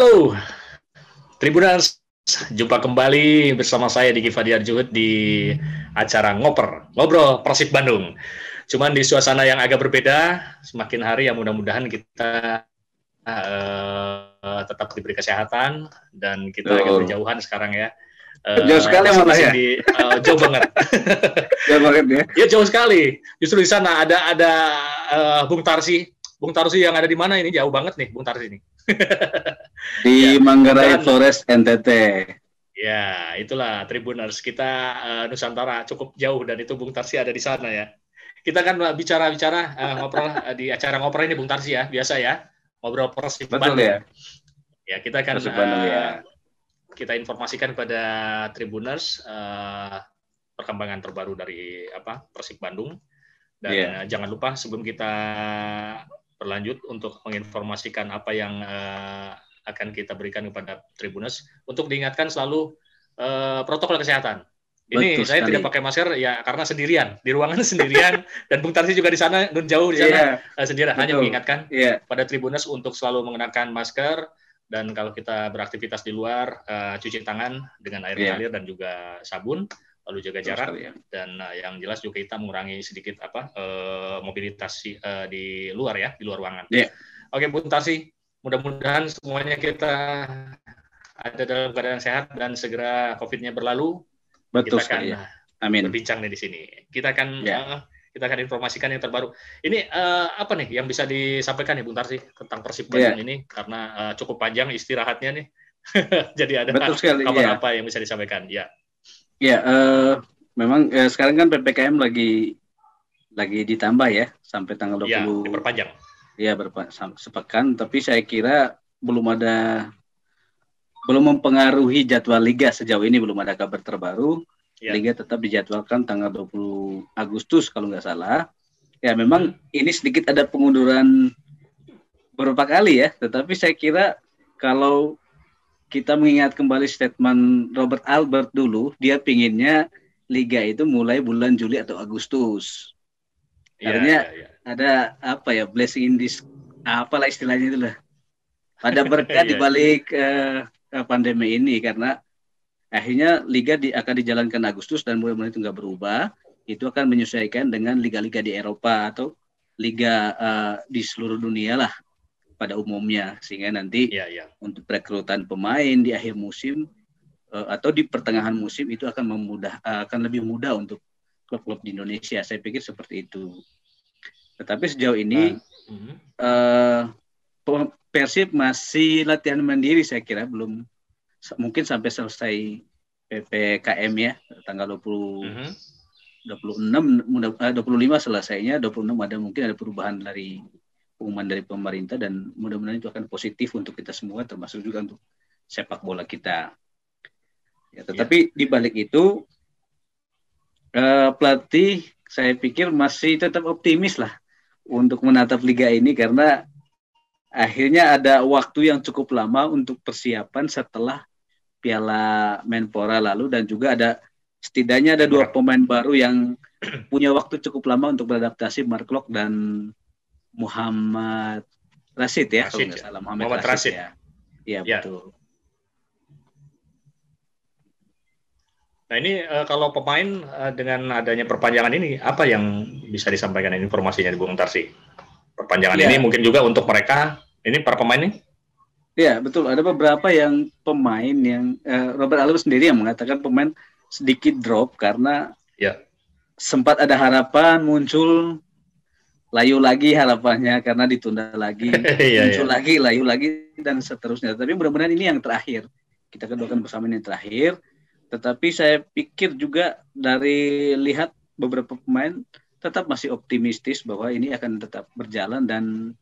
Halo, Tribuners. Jumpa kembali bersama saya Diki Fadiar Juhud di acara Ngoper, Ngobrol Persib Bandung. Cuman di suasana yang agak berbeda, semakin hari ya mudah-mudahan kita uh, tetap diberi kesehatan dan kita agak berjauhan sekarang ya. Uh, jauh sekali malah ya. Di, uh, jauh banget. jauh banget ya. Ya jauh sekali. Justru di sana ada ada uh, Bung Tarsi. Bung Tarsi yang ada di mana ini jauh banget nih Bung Tarsi ini. di ya, Manggarai Flores NTT. Ya, itulah Tribuners. Kita uh, Nusantara cukup jauh dan itu Bung Tarsi ada di sana ya. Kita kan bicara-bicara uh, ngobrol uh, di acara ngobrol ini Bung Tarsi ya, biasa ya. Ngobrol Persib Betul Bandung. ya. Ya, kita kan uh, ya. kita informasikan kepada Tribuners uh, perkembangan terbaru dari apa Persib Bandung. Dan yeah. uh, jangan lupa sebelum kita berlanjut untuk menginformasikan apa yang uh, akan kita berikan kepada Tribuners untuk diingatkan selalu uh, protokol kesehatan. Ini Betul saya sekali. tidak pakai masker ya karena sendirian di ruangan sendirian dan Bung Tarsi juga di sana jauh di sana yeah. uh, sendirian Betul. hanya mengingatkan yeah. pada Tribuners untuk selalu mengenakan masker dan kalau kita beraktivitas di luar uh, cuci tangan dengan air yeah. mengalir dan juga sabun lalu jaga jarak ya. dan uh, yang jelas juga kita mengurangi sedikit apa uh, mobilitas uh, di luar ya di luar ruangan. Yeah. Oke Bu Tarsi, mudah-mudahan semuanya kita ada dalam keadaan sehat dan segera COVID-nya berlalu. Betul kita akan ya. Amin. berbincang nih di sini. Kita akan yeah. uh, kita akan informasikan yang terbaru. Ini uh, apa nih yang bisa disampaikan nih Bung Tarsi tentang Persib yeah. ini karena uh, cukup panjang istirahatnya nih. Jadi ada sekali, kabar yeah. apa yang bisa disampaikan? Ya. Ya, uh, memang uh, sekarang kan ppkm lagi lagi ditambah ya sampai tanggal 20 ya, diperpanjang. Ya, berpa, sepekan, tapi saya kira belum ada belum mempengaruhi jadwal liga sejauh ini belum ada kabar terbaru. Ya. Liga tetap dijadwalkan tanggal 20 Agustus kalau nggak salah. Ya, memang hmm. ini sedikit ada pengunduran beberapa kali ya, tetapi saya kira kalau kita mengingat kembali statement Robert Albert dulu, dia pinginnya liga itu mulai bulan Juli atau Agustus. Yeah, Artinya yeah, yeah. ada apa ya blessing in this apalah istilahnya itu lah. Ada berkat di iya. balik uh, pandemi ini karena akhirnya liga di, akan dijalankan Agustus dan mulai-mulai itu nggak berubah. Itu akan menyesuaikan dengan liga-liga di Eropa atau liga uh, di seluruh dunia lah pada umumnya sehingga nanti ya, ya. untuk rekrutan pemain di akhir musim uh, atau di pertengahan musim itu akan memudah uh, akan lebih mudah untuk klub-klub di Indonesia. Saya pikir seperti itu. Tetapi sejauh ini uh, uh, Persib masih latihan mandiri saya kira belum mungkin sampai selesai PPKM ya tanggal 20 mm -hmm. 26 25 selesainya 26 ada mungkin ada perubahan dari pengumuman dari pemerintah dan mudah-mudahan itu akan positif untuk kita semua termasuk juga untuk sepak bola kita. Ya, tetapi ya. di balik itu uh, pelatih saya pikir masih tetap optimis lah untuk menatap liga ini karena akhirnya ada waktu yang cukup lama untuk persiapan setelah Piala Menpora lalu dan juga ada setidaknya ada dua pemain baru yang punya waktu cukup lama untuk beradaptasi Mark Locke dan Muhammad Rashid ya, Rashid, kalau salah Muhammad, Muhammad Rashid, Rashid ya. Iya ya. betul. Nah ini uh, kalau pemain uh, dengan adanya perpanjangan ini apa yang bisa disampaikan informasinya di Bung Tarsi? Perpanjangan ya. ini mungkin juga untuk mereka ini para pemain ini? Iya betul ada beberapa yang pemain yang uh, Robert Alves sendiri yang mengatakan pemain sedikit drop karena ya. sempat ada harapan muncul layu lagi harapannya karena ditunda lagi. Iya, muncul iya. lagi layu lagi dan seterusnya. Tapi mudah-mudahan ini yang terakhir. Kita keduakan bersama ini yang terakhir. Tetapi saya pikir juga dari lihat beberapa pemain tetap masih optimistis bahwa ini akan tetap berjalan. Dan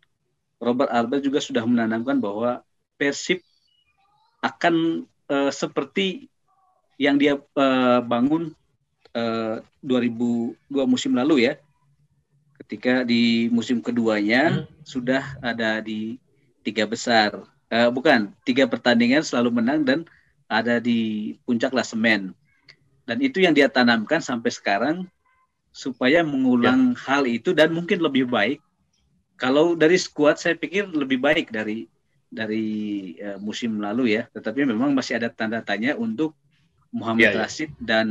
Robert Albert juga sudah menanamkan bahwa Persib akan uh, seperti yang dia uh, bangun uh, 2002 musim lalu ya ketika di musim keduanya hmm. sudah ada di tiga besar uh, bukan tiga pertandingan selalu menang dan ada di puncak klasemen dan itu yang dia tanamkan sampai sekarang supaya mengulang ya. hal itu dan mungkin lebih baik kalau dari skuad saya pikir lebih baik dari dari uh, musim lalu ya, tetapi memang masih ada tanda tanya untuk Muhammad yeah, ya. Rashid dan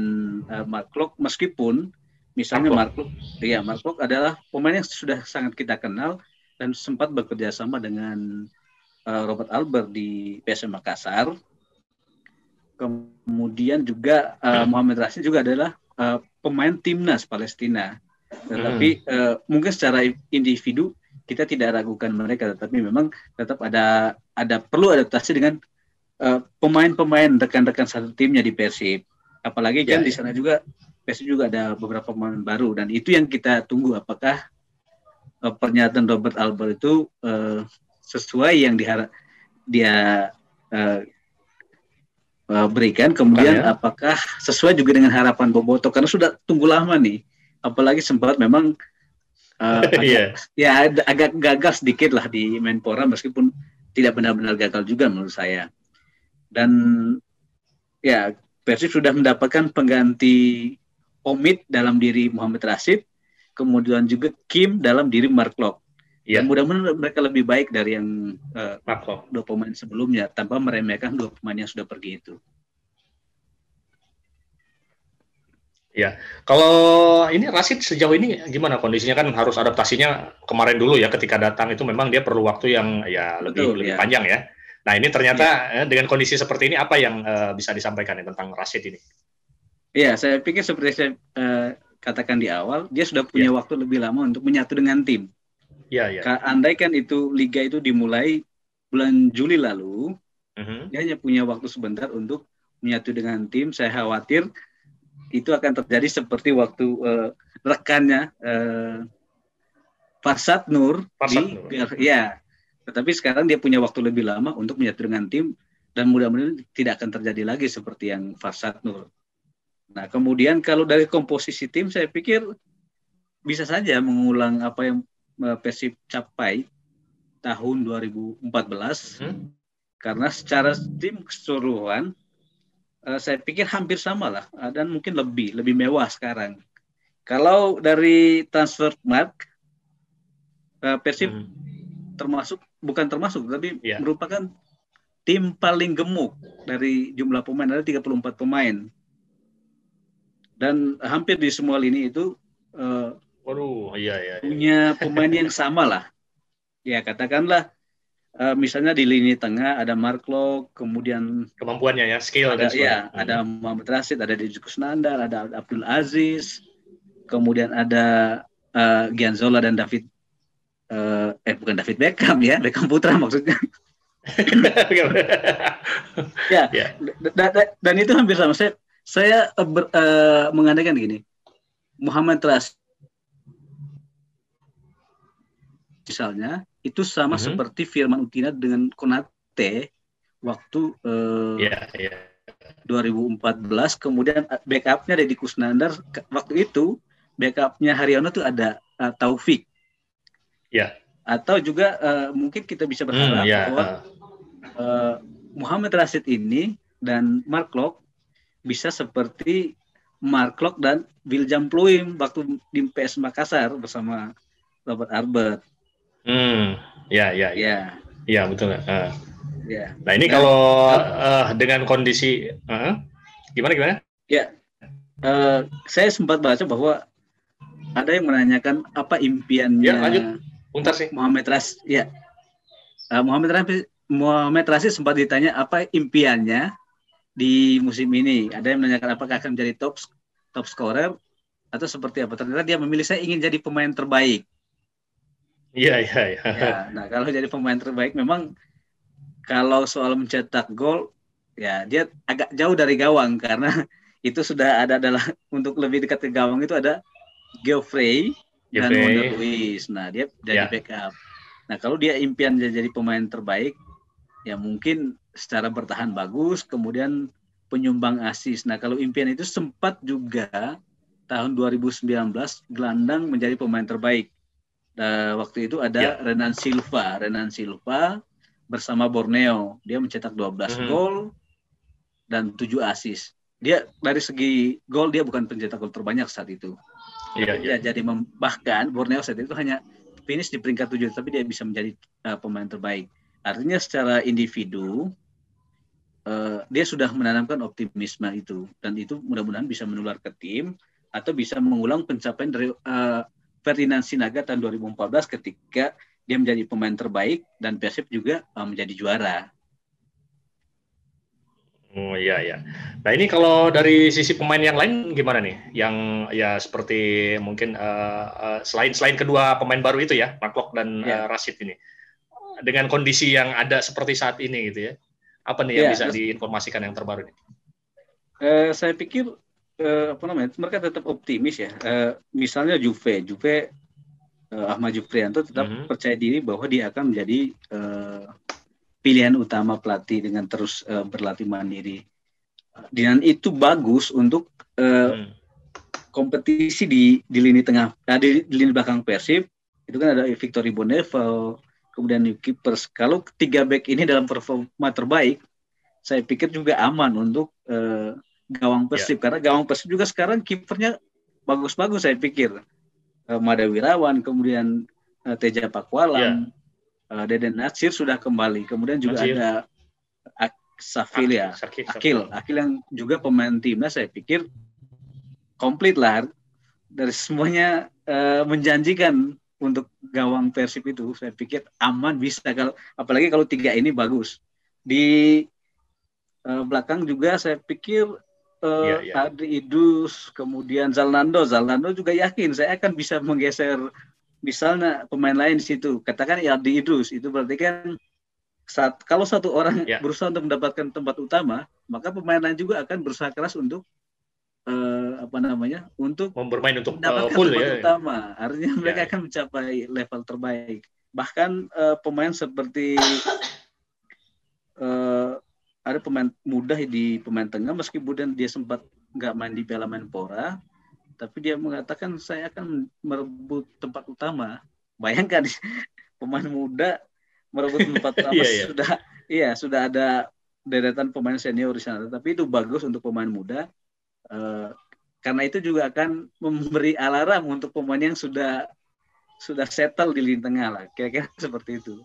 uh, Mark Klok meskipun misalnya Mark Klok, ya Mark Klok adalah pemain yang sudah sangat kita kenal dan sempat bekerja sama dengan uh, Robert Albert di PSM Makassar. Kemudian juga uh, Muhammad Rashid juga adalah uh, pemain timnas Palestina. Tetapi hmm. uh, mungkin secara individu kita tidak ragukan mereka, tetapi memang tetap ada ada perlu adaptasi dengan pemain eh, pemain-pemain rekan-rekan satu timnya di Persib. Apalagi kan ya, di sana juga Persib juga ada beberapa pemain baru dan itu yang kita tunggu apakah uh, pernyataan Robert Albert itu uh, sesuai yang diharap dia uh, uh, berikan kemudian ya. apakah sesuai juga dengan harapan Boboto karena sudah tunggu lama nih apalagi sempat memang uh, agak, yeah. ya agak gagal sedikit lah di Menpora meskipun tidak benar-benar gagal juga menurut saya. Dan ya Persib sudah mendapatkan pengganti Omid dalam diri Muhammad Rashid, kemudian juga Kim dalam diri Mark Locke. Ya. mudah-mudahan mereka lebih baik dari yang uh, dua pemain sebelumnya tanpa meremehkan dua pemain yang sudah pergi itu. Ya, kalau ini Rasid sejauh ini gimana kondisinya kan harus adaptasinya kemarin dulu ya ketika datang itu memang dia perlu waktu yang ya lebih Betul, lebih ya. panjang ya. Nah ini ternyata ya. dengan kondisi seperti ini apa yang uh, bisa disampaikan ya, tentang Rasid ini? Iya, saya pikir seperti saya uh, katakan di awal, dia sudah punya ya. waktu lebih lama untuk menyatu dengan tim. Iya, iya. Andai kan itu liga itu dimulai bulan Juli lalu, uh mhm. -huh. dia hanya punya waktu sebentar untuk menyatu dengan tim. Saya khawatir itu akan terjadi seperti waktu uh, rekannya uh, Farsad Nur Farsad di Nur. ya tetapi sekarang dia punya waktu lebih lama untuk menyatu dengan tim dan mudah-mudahan tidak akan terjadi lagi seperti yang Farsad Nur. Nah, kemudian kalau dari komposisi tim saya pikir bisa saja mengulang apa yang uh, Persib capai tahun 2014 hmm. karena secara tim keseluruhan uh, saya pikir hampir sama lah uh, dan mungkin lebih lebih mewah sekarang. Kalau dari transfer mark Persib hmm. termasuk bukan termasuk tapi yeah. merupakan tim paling gemuk dari jumlah pemain ada 34 pemain. Dan hampir di semua lini itu uh, Waduh, iya, iya, iya. punya pemain yang sama lah. Ya katakanlah uh, misalnya di lini tengah ada Mark Lok, kemudian kemampuannya ya, skill ada, dan ya, hmm. ada Muhammad Rashid, ada Deddy Nandar, ada Abdul Aziz, kemudian ada uh, Gianzola dan David uh, eh bukan David Beckham ya, Beckham Putra maksudnya. ya, yeah. dan, dan itu hampir sama. Saya saya uh, ber, uh, mengandaikan gini, Muhammad Rashid misalnya itu sama mm -hmm. seperti Firman Utina dengan Konate waktu uh, yeah, yeah. 2014 kemudian eh, backupnya Deddy Kusnandar waktu itu backupnya Haryono tuh ada uh, Taufik ya yeah. atau juga uh, mungkin kita bisa berharap mm, yeah. bahwa uh, Muhammad Rashid ini dan Mark Lok bisa seperti Mark Lok dan William Pluim waktu di PS Makassar bersama Robert Arbet Hmm, ya, ya, ya, ya, betul. Uh. Ya. Nah ini nah, kalau uh, dengan kondisi, uh, gimana gimana? Ya, uh, saya sempat baca bahwa ada yang menanyakan apa impiannya. Ya, lanjut. Bentar sih. Muhammad Ras, ya. Uh, Muhammad Ras, Muhammad Rashid sempat ditanya apa impiannya di musim ini. Ada yang menanyakan apakah akan menjadi top top scorer atau seperti apa. Ternyata dia memilih saya ingin jadi pemain terbaik. Iya, iya, iya. Ya, nah, kalau jadi pemain terbaik memang kalau soal mencetak gol ya dia agak jauh dari gawang karena itu sudah ada adalah untuk lebih dekat ke gawang itu ada Geoffrey dan Wonder Luis. Nah, dia jadi ya. backup. Nah, kalau dia impian jadi pemain terbaik ya mungkin secara bertahan bagus, kemudian penyumbang asis. Nah, kalau impian itu sempat juga tahun 2019 gelandang menjadi pemain terbaik Nah, waktu itu ada ya. Renan Silva. Renan Silva bersama Borneo. Dia mencetak 12 hmm. gol dan 7 asis. Dia dari segi gol dia bukan pencetak gol terbanyak saat itu. Iya, ya, ya. jadi bahkan Borneo saat itu hanya finish di peringkat 7 tapi dia bisa menjadi uh, pemain terbaik. Artinya secara individu uh, dia sudah menanamkan optimisme itu dan itu mudah-mudahan bisa menular ke tim atau bisa mengulang pencapaian dari uh, Ferdinand Sinaga tahun 2014 ketika dia menjadi pemain terbaik dan Persib juga uh, menjadi juara. Oh iya ya. Nah ini kalau dari sisi pemain yang lain gimana nih? Yang ya seperti mungkin uh, uh, selain selain kedua pemain baru itu ya, Maklok dan ya. uh, Rashid ini, dengan kondisi yang ada seperti saat ini gitu ya, apa nih yang ya, bisa diinformasikan yang terbaru nih? Uh, saya pikir uh, apa namanya? Mereka tetap optimis ya. Uh, misalnya Juve, Juve uh, Ahmad Jufrianto tetap mm -hmm. percaya diri bahwa dia akan menjadi uh, pilihan utama pelatih dengan terus uh, berlatih mandiri. Dan itu bagus untuk uh, hmm. kompetisi di di lini tengah, nah, di, di lini belakang Persib itu kan ada Victory Boneval, kemudian new keepers. Kalau tiga back ini dalam performa terbaik, saya pikir juga aman untuk uh, gawang Persib yeah. karena gawang Persib juga sekarang kipernya bagus-bagus saya pikir. Uh, Mada Wirawan, kemudian uh, Teja Pakwalam, yeah uh, Deden Nasir sudah kembali. Kemudian juga Nasir. ada Safil ya, Akil, Akil yang juga pemain timnas saya pikir komplit lah dari semuanya uh, menjanjikan untuk gawang Persib itu saya pikir aman bisa kalau apalagi kalau tiga ini bagus di uh, belakang juga saya pikir uh, yeah, yeah. Adri Idus kemudian Zalnando Zalnando juga yakin saya akan bisa menggeser misalnya pemain lain di situ, katakan ya di Idrus, itu berarti kan saat kalau satu orang ya. berusaha untuk mendapatkan tempat utama, maka pemain lain juga akan berusaha keras untuk uh, apa namanya? untuk bermain untuk mendapatkan uh, full ya. utama. Artinya ya, mereka ya. akan mencapai level terbaik. Bahkan uh, pemain seperti uh, ada pemain muda di pemain tengah meskipun dia sempat nggak main di Piala Menpora, tapi dia mengatakan saya akan merebut tempat utama. Bayangkan pemain muda merebut tempat utama yeah, yeah. sudah iya sudah ada deretan pemain senior di sana. Tapi itu bagus untuk pemain muda uh, karena itu juga akan memberi alarm untuk pemain yang sudah sudah settle di lini tengah lah. Kira-kira seperti itu.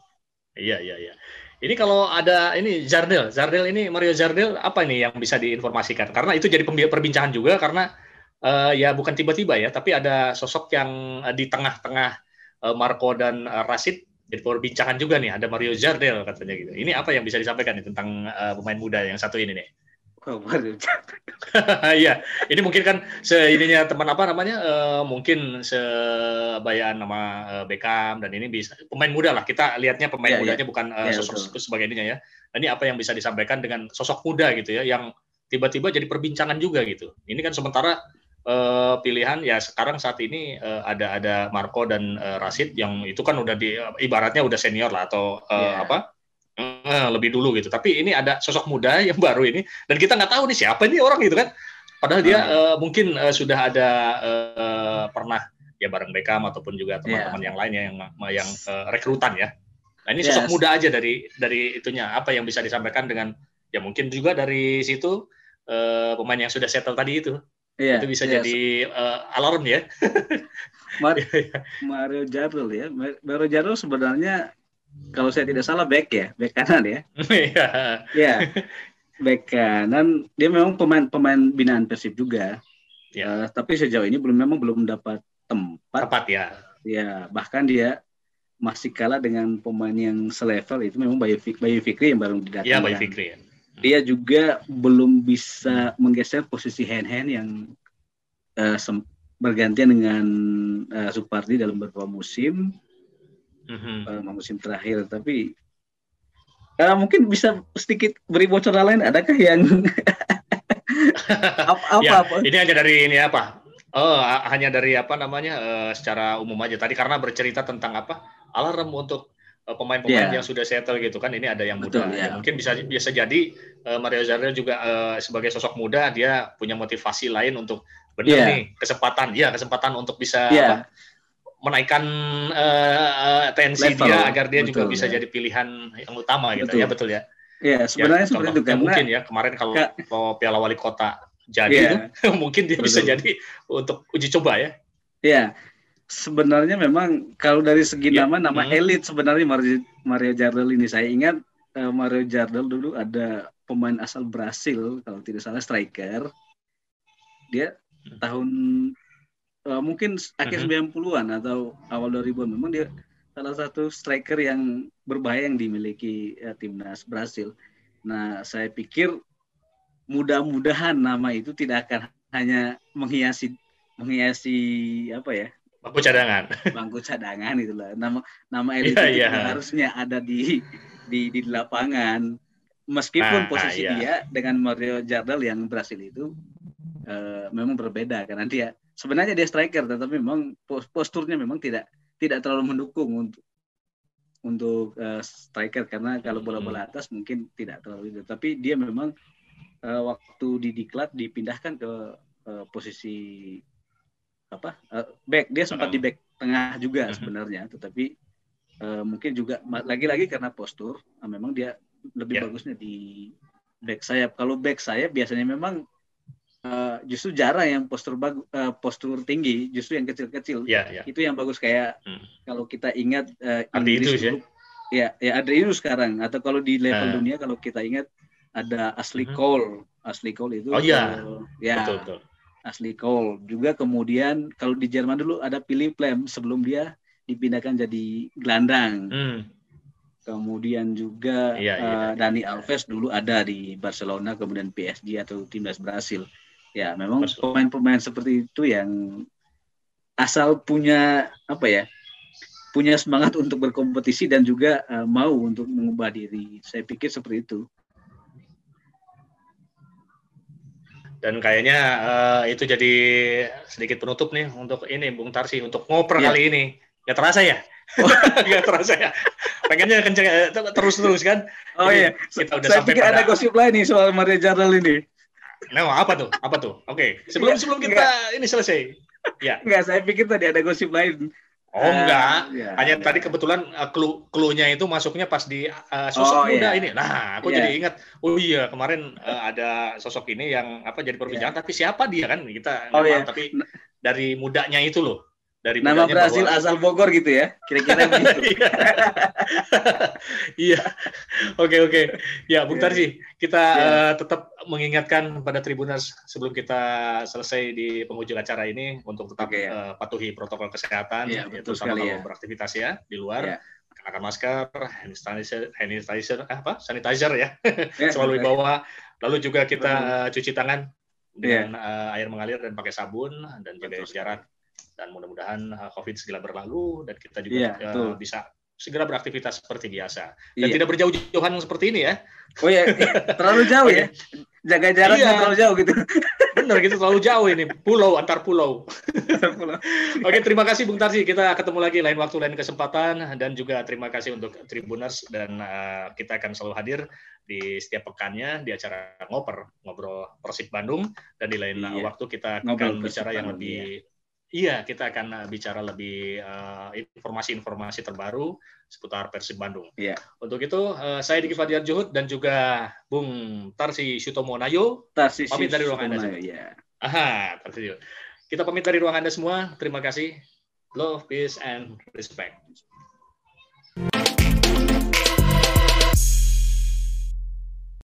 Iya iya iya. Ini kalau ada ini Jardel, Jardel ini Mario Jardel apa ini yang bisa diinformasikan? Karena itu jadi perbincangan juga karena uh, ya bukan tiba-tiba ya, tapi ada sosok yang uh, di tengah-tengah uh, Marco dan uh, Rashid jadi perbincangan juga nih. Ada Mario Jardel katanya gitu. Ini apa yang bisa disampaikan nih tentang uh, pemain muda yang satu ini nih? Iya, ini mungkin kan seininya teman apa namanya uh, mungkin sebayaan nama uh, Beckham dan ini bisa pemain muda lah kita lihatnya pemain yeah, iya. mudanya yeah. bukan uh, yeah, sosok sebagai ininya ya. Ini apa yang bisa disampaikan dengan sosok muda gitu ya yang tiba-tiba jadi perbincangan juga gitu. Ini kan sementara uh, pilihan ya sekarang saat ini uh, ada ada Marco dan uh, Rashid yang itu kan udah di ibaratnya udah senior lah atau uh, yeah. apa uh, lebih dulu gitu. Tapi ini ada sosok muda yang baru ini dan kita nggak tahu nih siapa ini orang gitu kan. Padahal dia uh, mungkin uh, sudah ada uh, pernah ya bareng Beckham ataupun juga teman-teman yeah. yang lainnya yang yang uh, rekrutan ya. Nah ini sosok yes. muda aja dari dari itunya apa yang bisa disampaikan dengan ya mungkin juga dari situ uh, pemain yang sudah settle tadi itu Iya, itu bisa iya. jadi uh, alarm ya. Mar iya, iya. Mario Jarul ya. Mario Jarul sebenarnya kalau saya tidak salah back ya, back kanan ya. Iya. Iya. Back kanan dia memang pemain pemain binaan Persib juga. Ya. Uh, tapi sejauh ini belum memang belum mendapat tempat. Tempat ya. Ya, bahkan dia masih kalah dengan pemain yang selevel itu memang Bayu, Bayu Fikri yang baru didatangkan. Iya, Bayu Fikri ya dia juga belum bisa menggeser posisi hand hand yang uh, bergantian dengan uh, Supardi dalam beberapa musim mm-hmm. uh, musim terakhir tapi uh, mungkin bisa sedikit beri bocoran lain adakah yang apa, apa, ya, apa ini hanya dari ini apa oh hanya dari apa namanya uh, secara umum aja tadi karena bercerita tentang apa alarm untuk Eh, pemain-pemain yeah. yang sudah settle gitu kan ini ada yang muda Betul, yeah. ya, mungkin bisa bisa jadi uh, Mario Zarel juga uh, sebagai sosok muda dia punya motivasi lain untuk benar yeah. nih kesempatan ya kesempatan untuk bisa yeah. apa, menaikkan uh, tensi Level. dia agar dia betul, juga bisa ya. jadi pilihan yang utama gitu betul. ya betul ya Iya, sebenarnya ya, seperti itu karena mungkin ya kemarin kalau, kalau Piala Wali Kota jadi yeah. mungkin dia bisa jadi untuk uji coba ya. Iya. sebenarnya memang kalau dari segi ya. nama nama hmm. elit sebenarnya Mario, Mario Jardel ini saya ingat uh, Mario Jardel dulu ada pemain asal Brasil kalau tidak salah striker dia hmm. tahun uh, mungkin akhir hmm. 90-an atau awal 2000-an memang dia salah satu striker yang berbahaya yang dimiliki uh, timnas Brasil. Nah, saya pikir mudah-mudahan nama itu tidak akan hanya menghiasi menghiasi apa ya bangku cadangan bangku cadangan itulah nama nama elit yeah, yeah. harusnya ada di di di lapangan meskipun nah, posisi yeah. dia dengan Mario Jardel yang berhasil itu uh, memang berbeda karena dia sebenarnya dia striker tetapi memang posturnya memang tidak tidak terlalu mendukung untuk untuk uh, striker karena kalau bola-bola hmm. atas mungkin tidak terlalu itu tapi dia memang uh, waktu di diklat dipindahkan ke uh, posisi apa uh, back dia sempat di back tengah juga uh-huh. sebenarnya tetapi uh, mungkin juga lagi-lagi karena postur uh, memang dia lebih yeah. bagusnya di back sayap kalau back sayap biasanya memang uh, justru jarang yang postur bagus uh, postur tinggi justru yang kecil-kecil yeah, yeah. itu yang bagus kayak hmm. kalau kita ingat uh, Inggris itu, dulu, ya ya ada itu sekarang atau kalau di level uh. dunia kalau kita ingat ada Ashley uh-huh. Cole Ashley Cole itu oh iya uh, ya betul, betul Ashley Cole. Juga kemudian kalau di Jerman dulu ada Philip Lam sebelum dia dipindahkan jadi gelandang. Hmm. Kemudian juga iya, iya, uh, Dani Alves dulu ada di Barcelona, kemudian PSG atau timnas Brasil. Ya, memang pemain-pemain seperti itu yang asal punya apa ya? punya semangat untuk berkompetisi dan juga uh, mau untuk mengubah diri. Saya pikir seperti itu. Dan kayaknya uh, itu jadi sedikit penutup nih untuk ini Bung Tarsi untuk ngoper ya. kali ini. Gak terasa ya? Oh. Gak terasa ya? Pengennya kenceng eh, terus-terus kan? Oh iya. Kita udah Saya sampai pikir pada... ada gosip lain nih soal Maria Jardel ini. Nah, apa tuh? Apa tuh? Oke, okay. sebelum sebelum kita Enggak. ini selesai. Ya. Enggak, saya pikir tadi ada gosip lain. Oh enggak, uh, ya, hanya ya. tadi kebetulan uh, clue clue-nya itu masuknya pas di uh, sosok oh, muda ya. ini. Nah, aku ya. jadi ingat, oh iya kemarin uh, ada sosok ini yang apa jadi perbincangan, ya. tapi siapa dia kan kita oh, iya. tapi dari mudanya itu loh dari nama Brasil bahwa... asal Bogor gitu ya kira-kira begitu iya. iya oke oke ya Bung iya. Tarji kita yeah. Iya. uh, tetap mengingatkan pada Tribuners sebelum kita selesai di penghujung acara ini untuk tetap okay, ya. uh, patuhi protokol kesehatan yeah, yaitu sama kalau ya. beraktivitas ya di luar yeah kenakan masker, hand sanitizer, hand sanitizer eh, apa? Sanitizer ya, yeah, selalu dibawa. Lalu juga kita uh, cuci tangan dengan yeah. uh, air mengalir dan pakai sabun dan jaga jarak dan mudah-mudahan uh, COVID segera berlalu dan kita juga yeah, uh, bisa segera beraktivitas seperti biasa dan yeah. tidak berjauh-jauhan seperti ini ya. Oh ya, terlalu jauh ya. Jaga jaraknya iya. terlalu jauh gitu. Benar gitu terlalu jauh ini, pulau antar pulau. pulau. Oke, terima kasih Bung Tarsi. Kita ketemu lagi lain waktu lain kesempatan dan juga terima kasih untuk Tribuners dan uh, kita akan selalu hadir di setiap pekannya di acara ngoper ngobrol Persib Bandung dan di lain iya. waktu kita akan bicara yang lebih iya Iya, kita akan uh, bicara lebih uh, informasi-informasi uh, terbaru seputar Persib Bandung. Iya. Untuk itu, uh, saya Diki Fadiar Juhud dan juga Bung Tarsi Sutomo Nayo Tarsi pamit dari ruang Anda. Ya. Aha, Tarsi. Kita pamit dari ruang Anda semua. Terima kasih. Love, peace, and respect.